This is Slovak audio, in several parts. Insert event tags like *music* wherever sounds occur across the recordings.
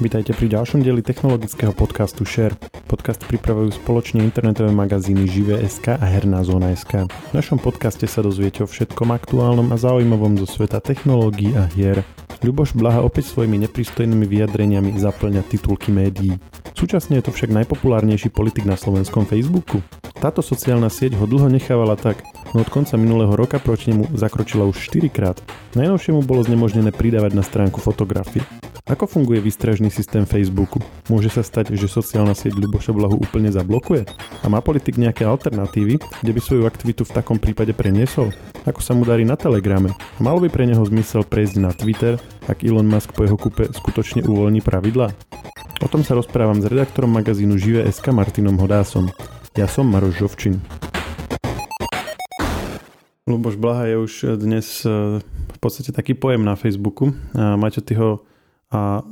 Vítajte pri ďalšom dieli technologického podcastu Share. Podcast pripravujú spoločne internetové magazíny Žive.sk a Herná zóna.sk. V našom podcaste sa dozviete o všetkom aktuálnom a zaujímavom zo sveta technológií a hier. Ľuboš Blaha opäť svojimi nepristojnými vyjadreniami zaplňa titulky médií. Súčasne je to však najpopulárnejší politik na slovenskom Facebooku. Táto sociálna sieť ho dlho nechávala tak, no od konca minulého roka proti nemu zakročila už 4 krát. Najnovšie mu bolo znemožnené pridávať na stránku fotografie. Ako funguje výstražný systém Facebooku? Môže sa stať, že sociálna sieť Ľuboša Blahu úplne zablokuje? A má politik nejaké alternatívy, kde by svoju aktivitu v takom prípade preniesol? Ako sa mu darí na Telegrame? A malo by pre neho zmysel prejsť na Twitter, ak Elon Musk po jeho kúpe skutočne uvoľní pravidla? O tom sa rozprávam s redaktorom magazínu Žive.sk Martinom Hodásom. Ja som Maroš Žovčin. Luboš Blaha je už dnes eh, v podstate taký pojem na Facebooku. Maťo, ty ho a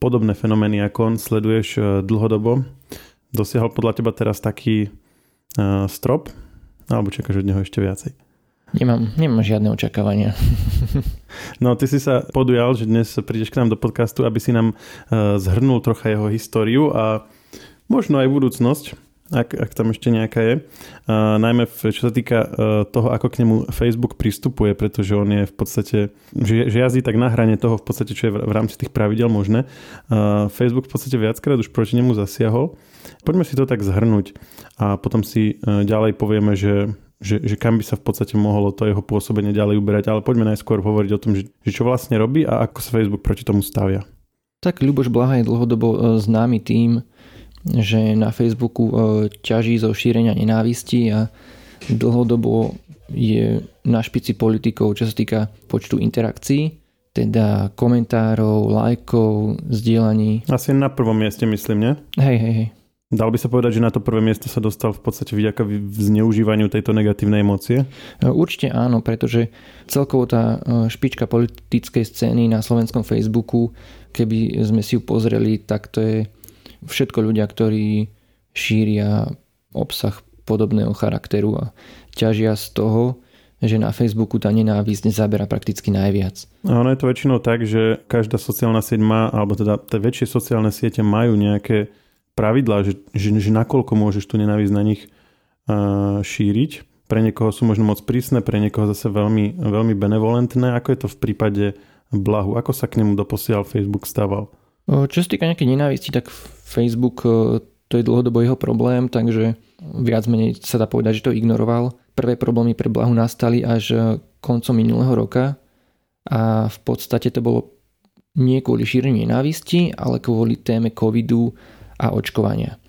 podobné fenomény ako on sleduješ e, dlhodobo. Dosiahol podľa teba teraz taký uh, strop? Alebo čakáš od neho ešte viacej? Nemám, nemám žiadne očakávania. *laughs* No, ty si sa podujal, že dnes prídeš k nám do podcastu, aby si nám uh, zhrnul trocha jeho históriu a možno aj budúcnosť ak, ak tam ešte nejaká je. Uh, najmä v, čo sa týka uh, toho, ako k nemu Facebook pristupuje, pretože on je v podstate, že, že jazdí tak na hrane toho v podstate, čo je v, rámci tých pravidel možné. Uh, Facebook v podstate viackrát už proti nemu zasiahol. Poďme si to tak zhrnúť a potom si uh, ďalej povieme, že že, že kam by sa v podstate mohlo to jeho pôsobenie ďalej uberať, ale poďme najskôr hovoriť o tom, že, že čo vlastne robí a ako sa Facebook proti tomu stavia. Tak Ľuboš Blaha je dlhodobo známy tým, že na Facebooku e, ťaží zo šírenia nenávisti a dlhodobo je na špici politikov, čo sa týka počtu interakcií, teda komentárov, lajkov, zdieľaní. Asi na prvom mieste myslím, ne? Hej, hej, hej. Dal by sa povedať, že na to prvé miesto sa dostal v podstate vďaka zneužívaniu tejto negatívnej emócie? E, určite áno, pretože celkovo tá e, špička politickej scény na slovenskom Facebooku, keby sme si ju pozreli, tak to je všetko ľudia, ktorí šíria obsah podobného charakteru a ťažia z toho, že na Facebooku tá nenávisť zabera prakticky najviac. A ono je to väčšinou tak, že každá sociálna sieť má, alebo teda tie väčšie sociálne siete majú nejaké pravidlá, že, že, že nakoľko môžeš tú nenávisť na nich uh, šíriť. Pre niekoho sú možno moc prísne, pre niekoho zase veľmi, veľmi benevolentné. Ako je to v prípade Blahu? Ako sa k nemu doposiaľ Facebook stával? Čo sa týka nejakej nenávisti, tak Facebook e, to je dlhodobo jeho problém, takže viac menej sa dá povedať, že to ignoroval. Prvé problémy pre Blahu nastali až e, koncom minulého roka a v podstate to bolo nie kvôli šíreniu nenávisti, ale kvôli téme covidu a očkovania.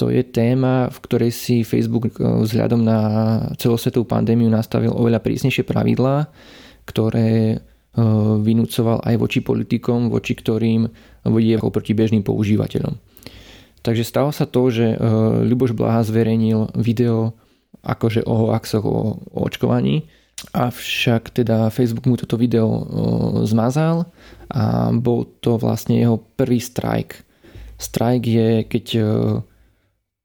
To je téma, v ktorej si Facebook e, vzhľadom na celosvetovú pandémiu nastavil oveľa prísnejšie pravidlá, ktoré vynúcoval aj voči politikom, voči ktorým je proti bežným používateľom. Takže stalo sa to, že eh, Ľuboš Blaha zverejnil video akože o hoaxoch o, o očkovaní, avšak teda Facebook mu toto video eh, zmazal a bol to vlastne jeho prvý strike. Strike je, keď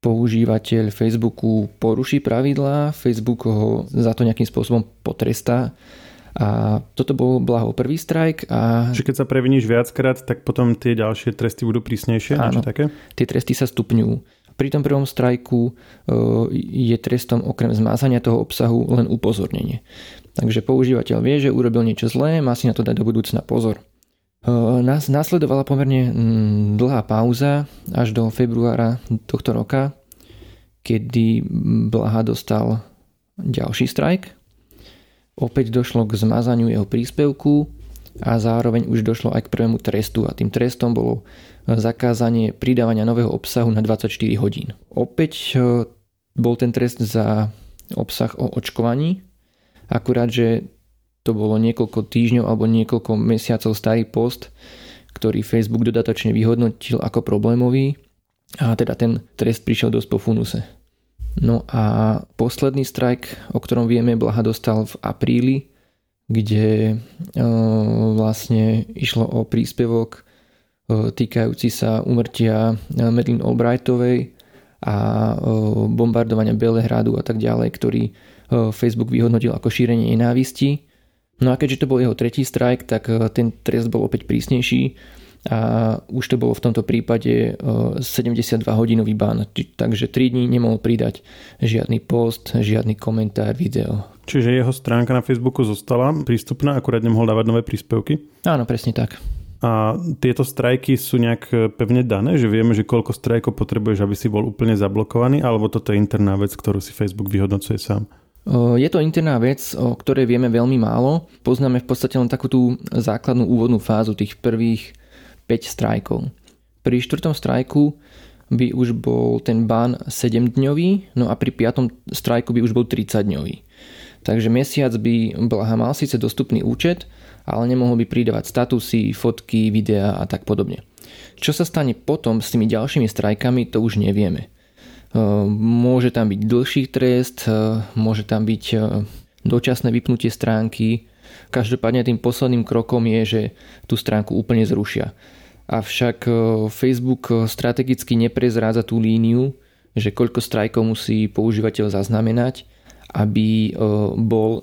používateľ Facebooku poruší pravidlá, Facebook ho za to nejakým spôsobom potrestá a toto bol blaho prvý strajk. A... Že keď sa previníš viackrát, tak potom tie ďalšie tresty budú prísnejšie? Áno, také? tie tresty sa stupňujú. Pri tom prvom strajku e, je trestom okrem zmázania toho obsahu len upozornenie. Takže používateľ vie, že urobil niečo zlé, má si na to dať do budúcna pozor. E, nás následovala pomerne dlhá pauza až do februára tohto roka, kedy Blaha dostal ďalší strajk Opäť došlo k zmazaniu jeho príspevku a zároveň už došlo aj k prvému trestu a tým trestom bolo zakázanie pridávania nového obsahu na 24 hodín. Opäť e, bol ten trest za obsah o očkovaní, akurát, že to bolo niekoľko týždňov alebo niekoľko mesiacov starý post, ktorý Facebook dodatočne vyhodnotil ako problémový a teda ten trest prišiel dosť po funuse. No a posledný strajk, o ktorom vieme, Blaha dostal v apríli, kde e, vlastne išlo o príspevok e, týkajúci sa umrtia e, Medlin Albrightovej a bombardovania Belehradu a tak ďalej, ktorý Facebook vyhodnotil ako šírenie nenávisti. No a keďže to bol jeho tretí strajk, tak ten trest bol opäť prísnejší a už to bolo v tomto prípade 72 hodinový ban, takže 3 dní nemohol pridať žiadny post, žiadny komentár, video. Čiže jeho stránka na Facebooku zostala prístupná, akurát nemohol dávať nové príspevky? Áno, presne tak. A tieto strajky sú nejak pevne dané, že vieme, že koľko strajkov potrebuješ, aby si bol úplne zablokovaný, alebo toto je interná vec, ktorú si Facebook vyhodnocuje sám? Je to interná vec, o ktorej vieme veľmi málo. Poznáme v podstate len takú tú základnú úvodnú fázu tých prvých 5 strajkov. Pri štvrtom strajku by už bol ten ban 7-dňový, no a pri piatom strajku by už bol 30-dňový. Takže mesiac by Blaha mal síce dostupný účet, ale nemohol by pridávať statusy, fotky, videá a tak podobne. Čo sa stane potom s tými ďalšími strajkami, to už nevieme. Môže tam byť dlhší trest, môže tam byť dočasné vypnutie stránky. Každopádne tým posledným krokom je, že tú stránku úplne zrušia. Avšak Facebook strategicky neprezrádza tú líniu, že koľko strajkov musí používateľ zaznamenať, aby bol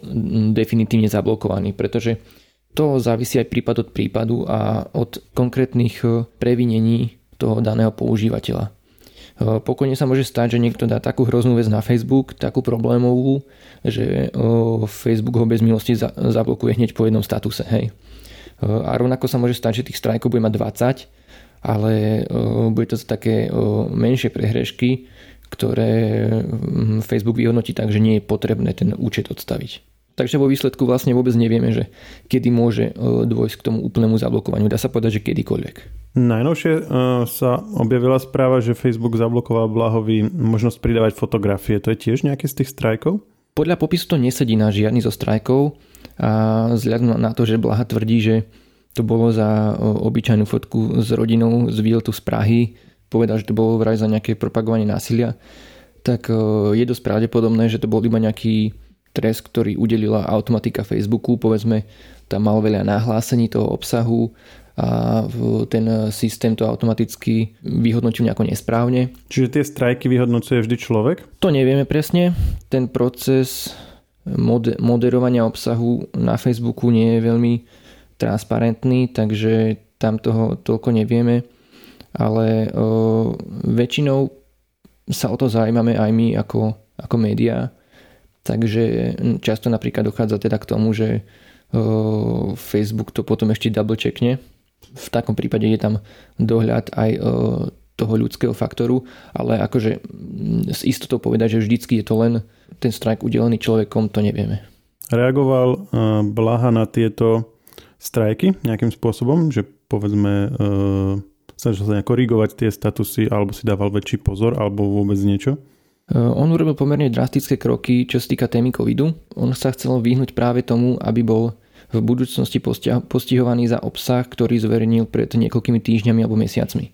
definitívne zablokovaný, pretože to závisí aj prípad od prípadu a od konkrétnych previnení toho daného používateľa. Eh, pokojne sa môže stať, že niekto dá takú hroznú vec na Facebook, takú problémovú, že eh, Facebook ho bez milosti zablokuje hneď po jednom statuse. Hej. Eh, a rovnako sa môže stať, že tých strajkov bude mať 20, ale bude to také menšie prehrešky, ktoré Facebook vyhodnotí tak, že nie je potrebné ten účet odstaviť. Takže vo výsledku vlastne vôbec nevieme, že kedy môže dôjsť k tomu úplnému zablokovaniu. Dá sa povedať, že kedykoľvek. Najnovšie uh, sa objavila správa, že Facebook zablokoval Blahovi možnosť pridávať fotografie. To je tiež nejaký z tých strajkov? Podľa popisu to nesedí na žiadny zo strajkov a vzhľadom na to, že Blaha tvrdí, že to bolo za obyčajnú fotku s rodinou z výletu z Prahy, povedal, že to bolo vraj za nejaké propagovanie násilia, tak je dosť pravdepodobné, že to bol iba nejaký trest, ktorý udelila automatika Facebooku, povedzme, tam mal veľa nahlásení toho obsahu a ten systém to automaticky vyhodnotil nejako nesprávne. Čiže tie strajky vyhodnocuje vždy človek? To nevieme presne. Ten proces moderovania obsahu na Facebooku nie je veľmi transparentný, takže tam toho toľko nevieme, ale o, väčšinou sa o to zaujímame aj my ako, ako médiá, takže často napríklad dochádza teda k tomu, že o, Facebook to potom ešte double checkne v takom prípade je tam dohľad aj e, toho ľudského faktoru, ale akože s istotou povedať, že vždycky je to len ten strajk udelený človekom, to nevieme. Reagoval e, Blaha na tieto strajky nejakým spôsobom, že povedzme e, snažil sa nejak korigovať tie statusy alebo si dával väčší pozor alebo vôbec niečo? On urobil pomerne drastické kroky, čo sa týka témy covidu. On sa chcel vyhnúť práve tomu, aby bol v budúcnosti postihovaný za obsah, ktorý zverejnil pred niekoľkými týždňami alebo mesiacmi.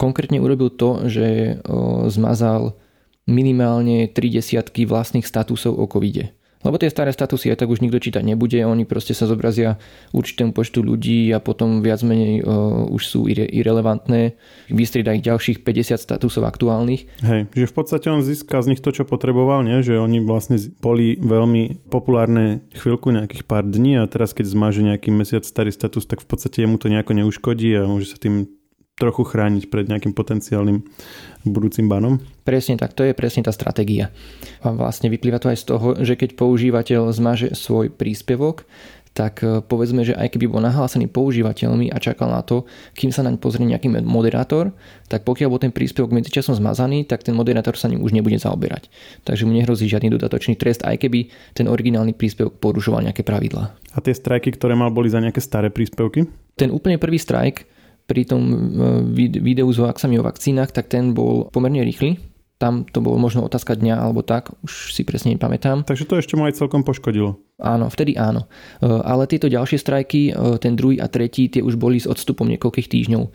Konkrétne urobil to, že zmazal minimálne 3 desiatky vlastných statusov o covide. Lebo tie staré statusy aj tak už nikto čítať nebude, oni proste sa zobrazia určitému počtu ľudí a potom viac menej uh, už sú ire- irrelevantné. Vystrieda ich ďalších 50 statusov aktuálnych. Hej, že v podstate on získa z nich to, čo potreboval, nie? že oni vlastne boli veľmi populárne chvíľku, nejakých pár dní a teraz keď zmáže nejaký mesiac starý status, tak v podstate mu to nejako neuškodí a môže sa tým trochu chrániť pred nejakým potenciálnym budúcim banom? Presne tak, to je presne tá stratégia. A vlastne vyplýva to aj z toho, že keď používateľ zmaže svoj príspevok, tak e, povedzme, že aj keby bol nahlásený používateľmi a čakal na to, kým sa naň pozrie nejaký moderátor, tak pokiaľ bol ten príspevok medzičasom zmazaný, tak ten moderátor sa ním už nebude zaoberať. Takže mu nehrozí žiadny dodatočný trest, aj keby ten originálny príspevok porušoval nejaké pravidlá. A tie strajky, ktoré mal, boli za nejaké staré príspevky? Ten úplne prvý strajk pri tom e, videu s hoaxami o vakcínach, tak ten bol pomerne rýchly. Tam to bolo možno otázka dňa alebo tak, už si presne nepamätám. Takže to ešte mu aj celkom poškodilo. Áno, vtedy áno. E, ale tieto ďalšie strajky, e, ten druhý a tretí, tie už boli s odstupom niekoľkých týždňov.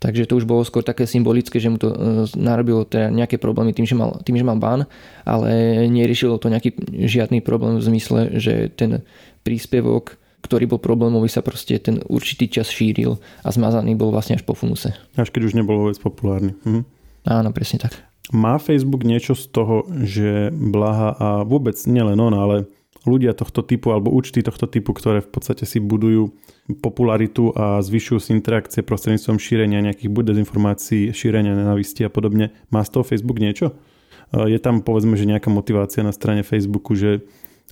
Takže to už bolo skôr také symbolické, že mu to narobilo teda nejaké problémy tým, že mal, tým, že mal ban, ale neriešilo to nejaký žiadny problém v zmysle, že ten príspevok ktorý bol problémový, sa proste ten určitý čas šíril a zmazaný bol vlastne až po funuse. Až keď už nebol vôbec populárny. Mhm. Áno, presne tak. Má Facebook niečo z toho, že Blaha a vôbec nielen on, ale ľudia tohto typu alebo účty tohto typu, ktoré v podstate si budujú popularitu a zvyšujú si interakcie prostredníctvom šírenia nejakých buď dezinformácií, šírenia nenavisti a podobne. Má z toho Facebook niečo? Je tam povedzme, že nejaká motivácia na strane Facebooku, že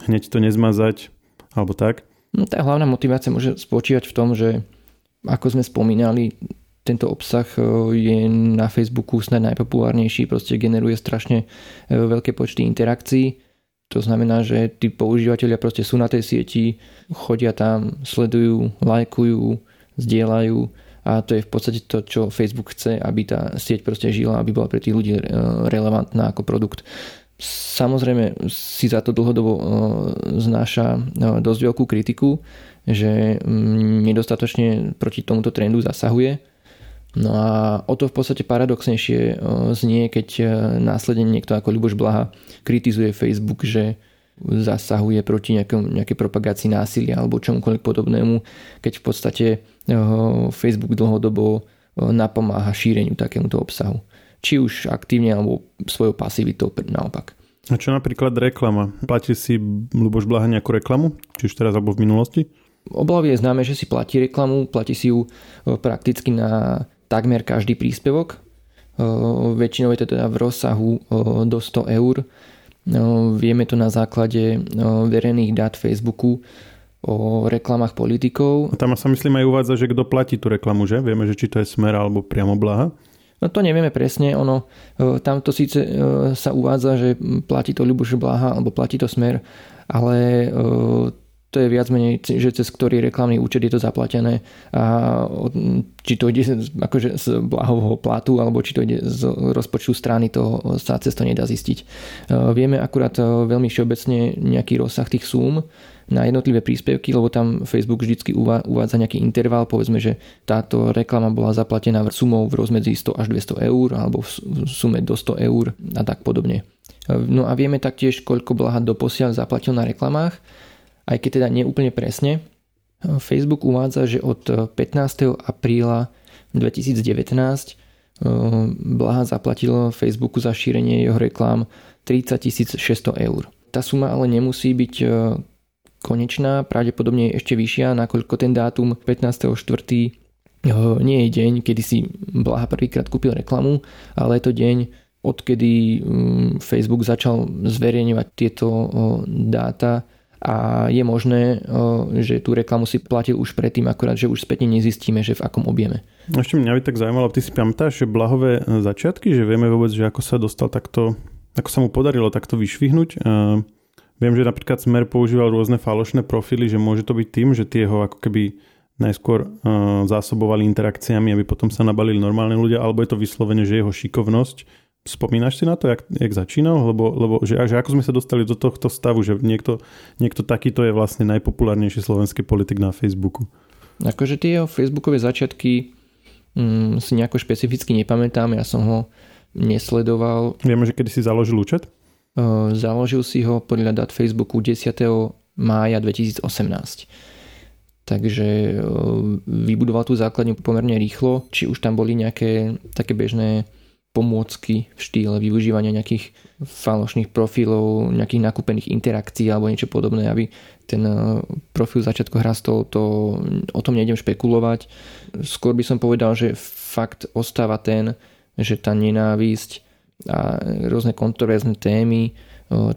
hneď to nezmazať alebo tak? No, tá hlavná motivácia môže spočívať v tom, že ako sme spomínali, tento obsah e, je na Facebooku snad najpopulárnejší, proste generuje strašne e, veľké počty interakcií. To znamená, že tí používateľia proste sú na tej sieti, chodia tam, sledujú, lajkujú, zdieľajú a to je v podstate to, čo Facebook chce, aby tá sieť proste žila, aby bola pre tých ľudí e, relevantná ako produkt. Samozrejme si za to dlhodobo znáša dosť veľkú kritiku, že mm, nedostatočne proti tomuto trendu zasahuje No a o to v podstate paradoxnejšie e, znie, keď e, následne niekto ako Ľuboš Blaha kritizuje Facebook, že zasahuje proti nejakom, nejakej propagácii násilia alebo čomukoľvek podobnému, keď v podstate e, Facebook dlhodobo napomáha šíreniu takémuto obsahu. Či už aktívne alebo svojou pasivitou naopak. A čo napríklad reklama? Platí si Luboš Blaha nejakú reklamu? Či už teraz alebo v minulosti? Oblavy je známe, že si platí reklamu, platí si ju prakticky na takmer každý príspevok. Väčšinou je to teda v rozsahu do 100 eur. Vieme to na základe verejných dát Facebooku o reklamách politikov. A tam sa myslím aj uvádza, že kto platí tú reklamu, že? Vieme, že či to je Smer alebo priamo Blaha. No to nevieme presne, ono, tamto síce sa uvádza, že platí to Ľuboš Blaha alebo platí to Smer, ale to je viac menej, že cez ktorý reklamný účet je to zaplatené a či to ide akože z blahového platu alebo či to ide z rozpočtu strany, to sa cez to nedá zistiť. E, vieme akurát e, veľmi všeobecne nejaký rozsah tých súm na jednotlivé príspevky, lebo tam Facebook vždy uvádza nejaký interval, povedzme, že táto reklama bola zaplatená sumou v rozmedzi 100 až 200 eur alebo v sume do 100 eur a tak podobne. E, no a vieme taktiež, koľko Blaha doposiaľ zaplatil na reklamách aj keď teda nie úplne presne. Facebook uvádza, že od 15. apríla 2019 eh, Blaha zaplatil Facebooku za šírenie jeho reklám 30 600 eur. Tá suma ale nemusí byť eh, konečná, pravdepodobne je ešte vyššia, nakoľko ten dátum 15.4. Eh, nie je deň, kedy si Blaha prvýkrát kúpil reklamu, ale je to deň, odkedy mm, Facebook začal zverejňovať tieto dáta a je možné, že tú reklamu si platil už predtým, akorát, že už spätne nezistíme, že v akom objeme. Ešte mňa by tak zaujímalo, ty si pamätáš, že blahové začiatky, že vieme vôbec, že ako sa dostal takto, ako sa mu podarilo takto vyšvihnúť. Viem, že napríklad Smer používal rôzne falošné profily, že môže to byť tým, že tie ho ako keby najskôr zásobovali interakciami, aby potom sa nabalili normálne ľudia, alebo je to vyslovene, že jeho šikovnosť Spomínaš si na to, jak, jak začínal? Lebo, lebo že, že ako sme sa dostali do tohto stavu, že niekto, niekto takýto je vlastne najpopulárnejší slovenský politik na Facebooku? Akože tie jeho facebookové začiatky mm, si nejako špecificky nepamätám, ja som ho nesledoval. Vieme, že kedy si založil účet? Založil si ho podľa dát Facebooku 10. mája 2018. Takže vybudoval tú základňu pomerne rýchlo, či už tam boli nejaké také bežné pomôcky v štýle využívania nejakých falošných profilov, nejakých nakúpených interakcií alebo niečo podobné, aby ten eh, profil začiatko rastol, to o tom nejdem špekulovať. Skôr by som povedal, že fakt ostáva ten, že tá nenávisť a rôzne kontroverzné témy eh,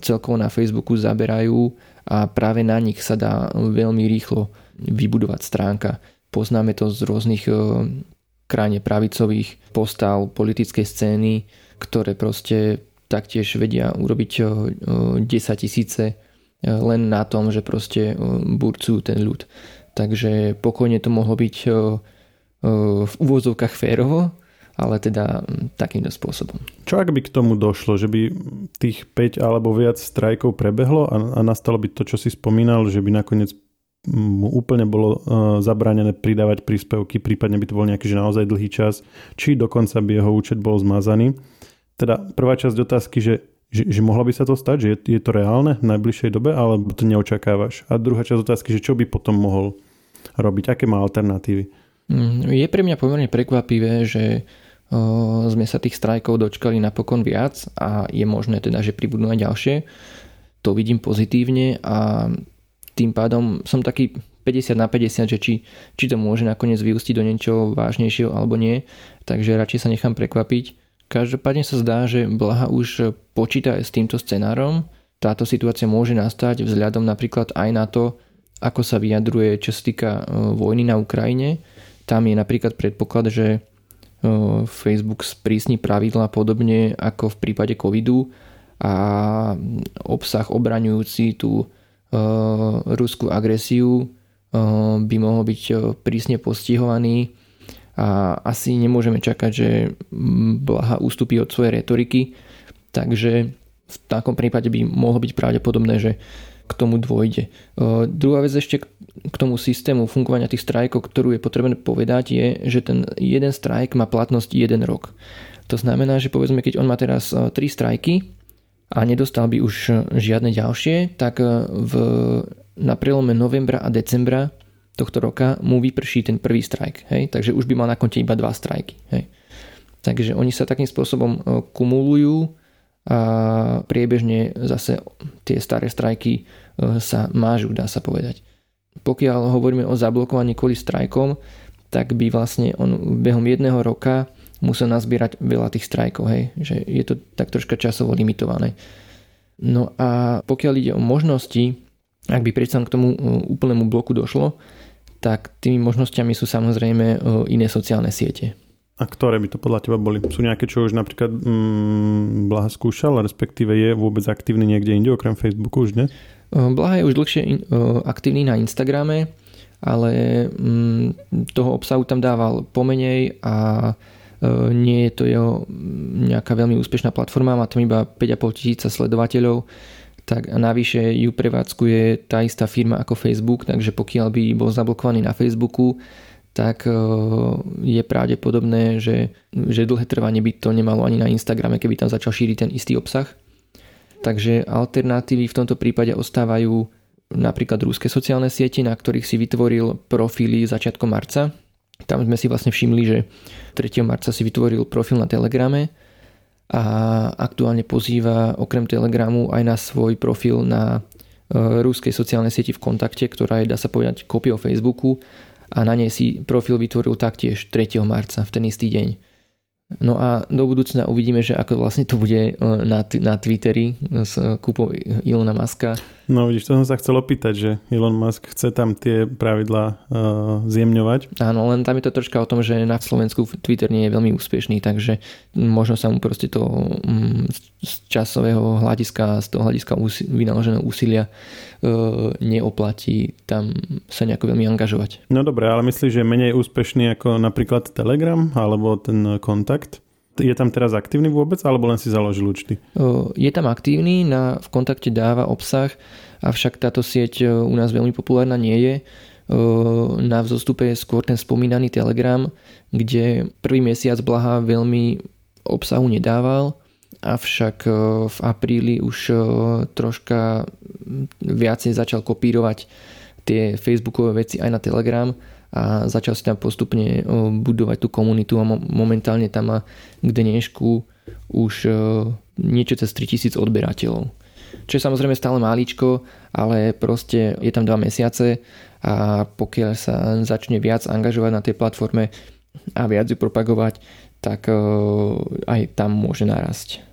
celkovo na Facebooku zaberajú a práve na nich sa dá veľmi rýchlo vybudovať stránka. Poznáme to z rôznych eh, krajne pravicových postal politickej scény, ktoré proste taktiež vedia urobiť 10 tisíce len na tom, že proste burcujú ten ľud. Takže pokojne to mohlo byť v úvozovkách férovo, ale teda takýmto spôsobom. Čo ak by k tomu došlo, že by tých 5 alebo viac strajkov prebehlo a, a nastalo by to, čo si spomínal, že by nakoniec mu úplne bolo uh, zabranené pridávať príspevky, prípadne by to bol nejaký že naozaj dlhý čas, či dokonca by jeho účet bol zmazaný. Teda prvá časť otázky, že, že, že mohlo by sa to stať, že je, je to reálne v najbližšej dobe, alebo to neočakávaš. A druhá časť otázky, že čo by potom mohol robiť, aké má alternatívy. Mm, je pre mňa pomerne prekvapivé, že sme sa tých strajkov dočkali napokon viac a je možné teda, že pribudnú aj ďalšie to vidím pozitívne a tým pádom som taký 50 na 50, že či, či to môže nakoniec vyústiť do niečoho vážnejšieho alebo nie, takže radšej sa nechám prekvapiť. Každopádne sa zdá, že Blaha už počíta aj s týmto scenárom. Táto situácia môže nastať vzhľadom napríklad aj na to, ako sa vyjadruje, čo sa týka e, vojny na Ukrajine. Tam je napríklad predpoklad, že e, Facebook sprísni pravidla podobne ako v prípade covidu a obsah obraňujúci tú ruskú agresiu by mohol byť prísne postihovaný a asi nemôžeme čakať, že Blaha ústupí od svojej retoriky, takže v takom prípade by mohlo byť pravdepodobné, že k tomu dôjde. Druhá vec ešte k tomu systému fungovania tých strajkov, ktorú je potrebné povedať, je, že ten jeden strajk má platnosť jeden rok. To znamená, že povedzme, keď on má teraz tri strajky, a nedostal by už žiadne ďalšie, tak e, v, na prelome novembra a decembra tohto roka mu vyprší ten prvý strajk. Hej? Takže už by mal na konte iba dva strajky. Hej? Takže oni sa takým spôsobom e, kumulujú a priebežne zase tie staré strajky e, sa mážu, dá sa povedať. Pokiaľ hovoríme o zablokovaní kvôli strajkom, tak by vlastne on behom jedného roka musel nazbierať veľa tých strajkov, hej, že je to tak troška časovo limitované. No a pokiaľ ide o možnosti, ak by predsa k tomu e, úplnému bloku došlo, tak tými možnosťami sú samozrejme e, iné sociálne siete. A ktoré by to podľa teba boli? Sú nejaké, čo už napríklad mm, Blaha skúšal, respektíve je vôbec aktívny niekde inde, okrem Facebooku už, ne? E, Blaha je už dlhšie in, aktívny na Instagrame, ale mm, toho obsahu tam dával pomenej a nie je to jeho nejaká veľmi úspešná platforma, má tam iba 5,5 tisíca sledovateľov, tak a navyše ju prevádzkuje tá istá firma ako Facebook, takže pokiaľ by bol zablokovaný na Facebooku, tak e, je pravdepodobné, že, že dlhé trvanie by to nemalo ani na Instagrame, keby tam začal šíriť ten istý obsah. Takže alternatívy v tomto prípade ostávajú napríklad rúske sociálne siete, na ktorých si vytvoril profily začiatkom marca, tam sme si vlastne všimli, že 3. marca si vytvoril profil na Telegrame a aktuálne pozýva okrem Telegramu aj na svoj profil na e, rúskej sociálnej sieti v kontakte, ktorá je, dá sa povedať, kópiou Facebooku a na nej si profil vytvoril taktiež 3. marca v ten istý deň. No a do budúcna uvidíme, že ako vlastne to bude e, na, na Twitteri s kúpou Ilona Maska. No vidíš, to som sa chcel opýtať, že Elon Musk chce tam tie pravidlá uh, zjemňovať. Áno, len tam je to troška o tom, že na Slovensku Twitter nie je veľmi úspešný, takže možno sa mu proste to um, z časového hľadiska, z toho hľadiska úsil, vynaloženého úsilia uh, neoplatí tam sa nejako veľmi angažovať. No dobre, ale myslíš, že menej úspešný ako napríklad Telegram alebo ten kontakt? Je tam teraz aktívny vôbec, alebo len si založil účty? Je tam aktívny, na, v kontakte dáva obsah, avšak táto sieť u nás veľmi populárna nie je. Na vzostupe je skôr ten spomínaný Telegram, kde prvý mesiac Blaha veľmi obsahu nedával, avšak v apríli už troška viacej začal kopírovať tie facebookové veci aj na Telegram a začal si tam postupne budovať tú komunitu a momentálne tam má k dnešku už niečo cez 3000 odberateľov. Čo je samozrejme stále máličko, ale proste je tam 2 mesiace a pokiaľ sa začne viac angažovať na tej platforme a viac ju propagovať, tak aj tam môže narásť.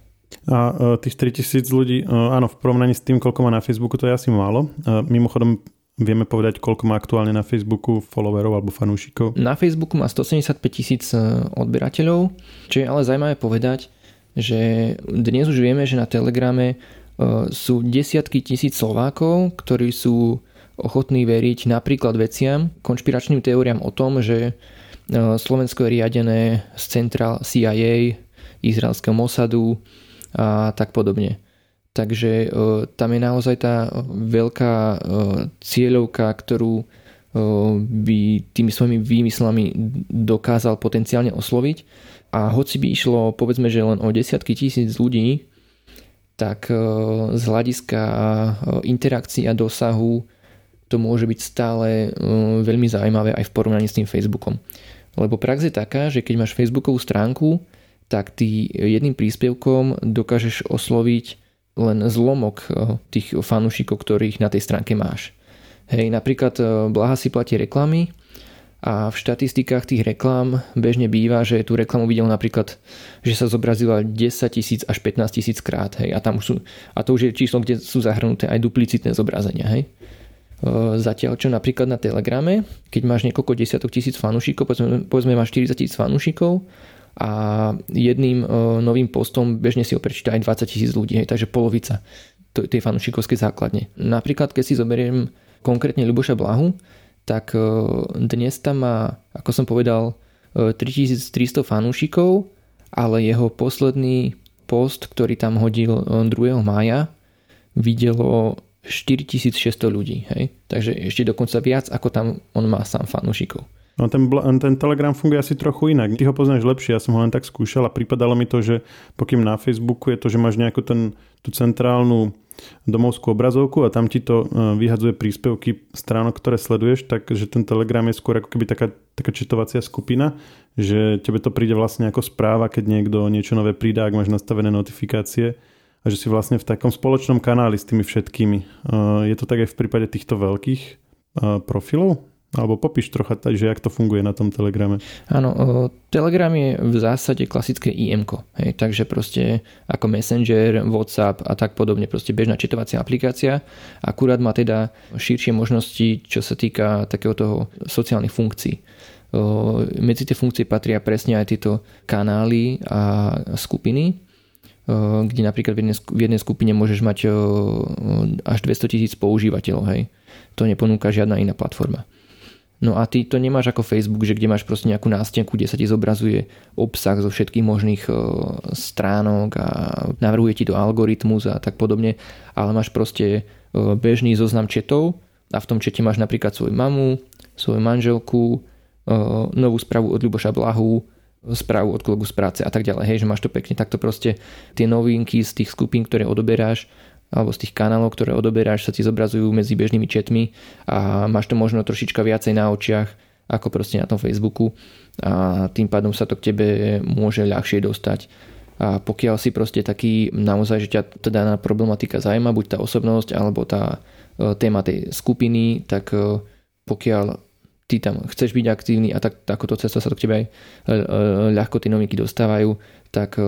A tých 3000 ľudí, áno, v porovnaní s tým, koľko má na Facebooku, to je asi málo. Mimochodom, Vieme povedať, koľko má aktuálne na Facebooku followerov alebo fanúšikov? Na Facebooku má 175 tisíc e, odberateľov, čo je ale zaujímavé povedať, že dnes už vieme, že na Telegrame e, sú desiatky tisíc Slovákov, ktorí sú ochotní veriť napríklad veciam, konšpiračným teóriám o tom, že e, Slovensko je riadené z centrál CIA, izraelského Mossadu a tak podobne. Takže e, tam je naozaj tá veľká e, cieľovka, ktorú e, by tými svojimi výmyslami dokázal potenciálne osloviť. A hoci by išlo povedzme, že len o desiatky tisíc ľudí, tak z hľadiska interakcií a dosahu to môže byť stále veľmi zaujímavé aj v porovnaní s tým Facebookom. Lebo prax je taká, že keď máš Facebookovú stránku, tak ty jedným príspevkom dokážeš osloviť len zlomok tých fanúšikov, ktorých na tej stránke máš. Hej, napríklad Blaha si platí reklamy a v štatistikách tých reklám bežne býva, že tú reklamu videl napríklad, že sa zobrazila 10 tisíc až 15 tisíc krát. Hej, a, tam sú, a to už je číslo, kde sú zahrnuté aj duplicitné zobrazenia. Hej. Zatiaľ čo napríklad na Telegrame, keď máš niekoľko desiatok tisíc fanúšikov, povedzme, povedzme máš 40 tisíc fanúšikov a jedným novým postom bežne si ho prečíta aj 20 tisíc ľudí, hej, takže polovica tej fanúšikovskej základne. Napríklad, keď si zoberiem konkrétne Ľuboša Blahu, tak e, dnes tam má, ako som povedal, 3300 e, fanúšikov, ale jeho posledný post, ktorý tam hodil 2. E, mája, videlo 4600 ľudí. Hej? Takže ešte dokonca viac, ako tam on má sám fanúšikov. No ten, ten Telegram funguje asi trochu inak. Ty ho poznáš lepšie, ja som ho len tak skúšal a pripadalo mi to, že pokým na Facebooku je to, že máš nejakú ten, tú centrálnu domovskú obrazovku a tam ti to e, vyhadzuje príspevky stránok, ktoré sleduješ, takže ten Telegram je skôr ako keby taká, taká četovacia skupina, že tebe to príde vlastne ako správa, keď niekto niečo nové pridá, ak máš nastavené notifikácie a že si vlastne v takom spoločnom kanáli s tými všetkými. E, je to tak aj v prípade týchto veľkých e, profilov? Alebo popíš trocha, že jak to funguje na tom Telegrame. Áno, Telegram je v zásade klasické IM, takže proste ako Messenger, WhatsApp a tak podobne, proste bežná četovacia aplikácia. Akurát má teda širšie možnosti, čo sa týka takého toho sociálnych funkcií. Medzi tie funkcie patria presne aj tieto kanály a skupiny, kde napríklad v jednej, v jednej skupine môžeš mať až 200 tisíc používateľov. Hej. To neponúka žiadna iná platforma. No a ty to nemáš ako Facebook, že kde máš proste nejakú nástenku, kde sa ti zobrazuje obsah zo všetkých možných e, stránok a navrhuje ti to algoritmus a tak podobne, ale máš proste e, bežný zoznam četov a v tom čete máš napríklad svoju mamu, svoju manželku, e, novú správu od Ľuboša Blahu, správu od kolegu z práce a tak ďalej. Hej, že máš to pekne takto proste tie novinky z tých skupín, ktoré odoberáš alebo z tých kanálov, ktoré odoberáš, sa ti zobrazujú medzi bežnými chatmi a máš to možno trošička viacej na očiach ako proste na tom Facebooku a tým pádom sa to k tebe môže ľahšie dostať. A pokiaľ si proste taký naozaj, že ťa teda na problematika zaujíma, buď tá osobnosť alebo tá e, téma tej skupiny, tak e, pokiaľ ty tam chceš byť aktívny a tak, takoto cesta sa to k tebe aj e, ľahko tie novinky dostávajú, tak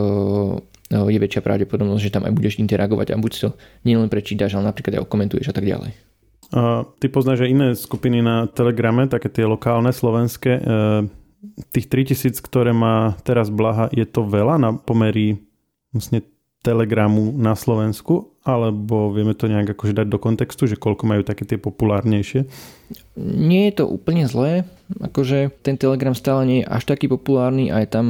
je väčšia pravdepodobnosť, že tam aj budeš interagovať a buď to nielen prečítaš, ale napríklad aj komentuješ a tak ďalej. A ty poznáš aj iné skupiny na Telegrame, také tie lokálne, slovenské. E, tých 3000, ktoré má teraz Blaha, je to veľa na pomery vlastne Telegramu na Slovensku? Alebo vieme to nejak akože dať do kontextu, že koľko majú také tie populárnejšie? Nie je to úplne zlé. Akože ten Telegram stále nie je až taký populárny a je tam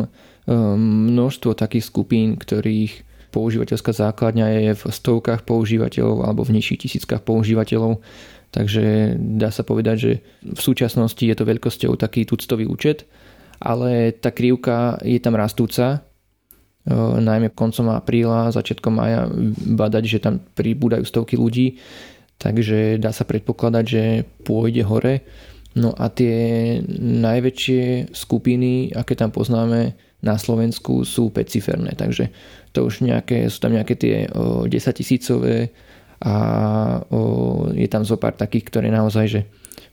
množstvo takých skupín, ktorých používateľská základňa je v stovkách používateľov alebo v nižších tisíckach používateľov. Takže dá sa povedať, že v súčasnosti je to veľkosťou taký tuctový účet, ale tá krivka je tam rastúca, ehm, najmä koncom apríla, začiatkom maja badať, že tam pribúdajú stovky ľudí, takže dá sa predpokladať, že pôjde hore. No a tie najväčšie skupiny, aké tam poznáme, na Slovensku sú 5 takže to už nejaké, sú tam nejaké tie o, 10 tisícové a o, je tam zo pár takých, ktoré naozaj že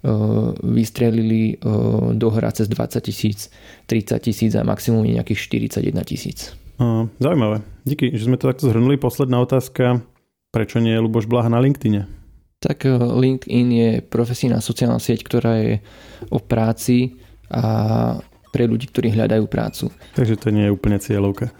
o, vystrelili o, do hra cez 20 tisíc, 30 tisíc a maximum je nejakých 41 tisíc. Zaujímavé. Díky, že sme to takto zhrnuli. Posledná otázka. Prečo nie je Luboš Blaha na LinkedIne? Tak LinkedIn je profesijná sociálna sieť, ktorá je o práci a pre ľudí, ktorí hľadajú prácu. Takže to nie je úplne cieľovka.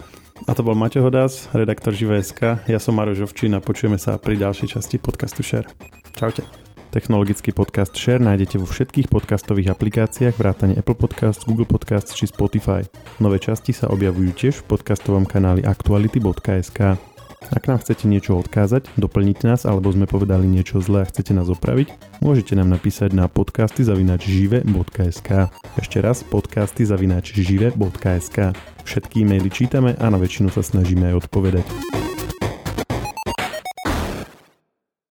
A to bol Maťo Hodás, redaktor Živé.sk. Ja som Maro Žovčín a počujeme sa pri ďalšej časti podcastu Share. Čaute. Technologický podcast Share nájdete vo všetkých podcastových aplikáciách vrátane Apple Podcast, Google Podcast či Spotify. Nové časti sa objavujú tiež v podcastovom kanáli aktuality.sk. Ak nám chcete niečo odkázať, doplniť nás alebo sme povedali niečo zlé a chcete nás opraviť, môžete nám napísať na podcasty zavinačžive.sk Ešte raz podcasty zavinačžive.sk Všetky e-maily čítame a na väčšinu sa snažíme aj odpovedať.